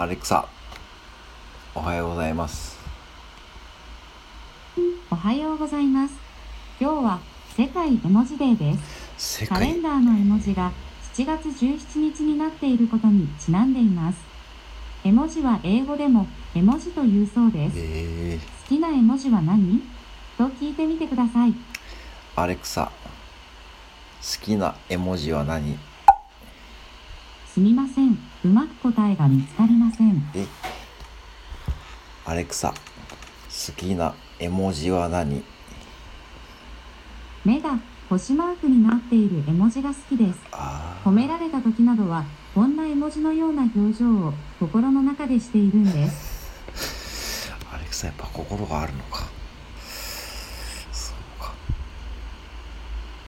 アレクサおはようございますおはようございます。今日は世界絵文字デーです。世カレ界ンダーの絵文字が7月17日になっていることにちなんでいます。絵文字は英語でも絵文字というそうです。え好きな絵文字は何？と聞いてみてください。ー、アレクサ好きな絵文字は何？すみません。うまく答えが見つかりません。えアレクサ好きな絵文字は何？目が星マークになっている絵文字が好きです。あ褒められた時などはこんな絵文字のような表情を心の中でしているんです。ー アレクサやっぱ心があるのか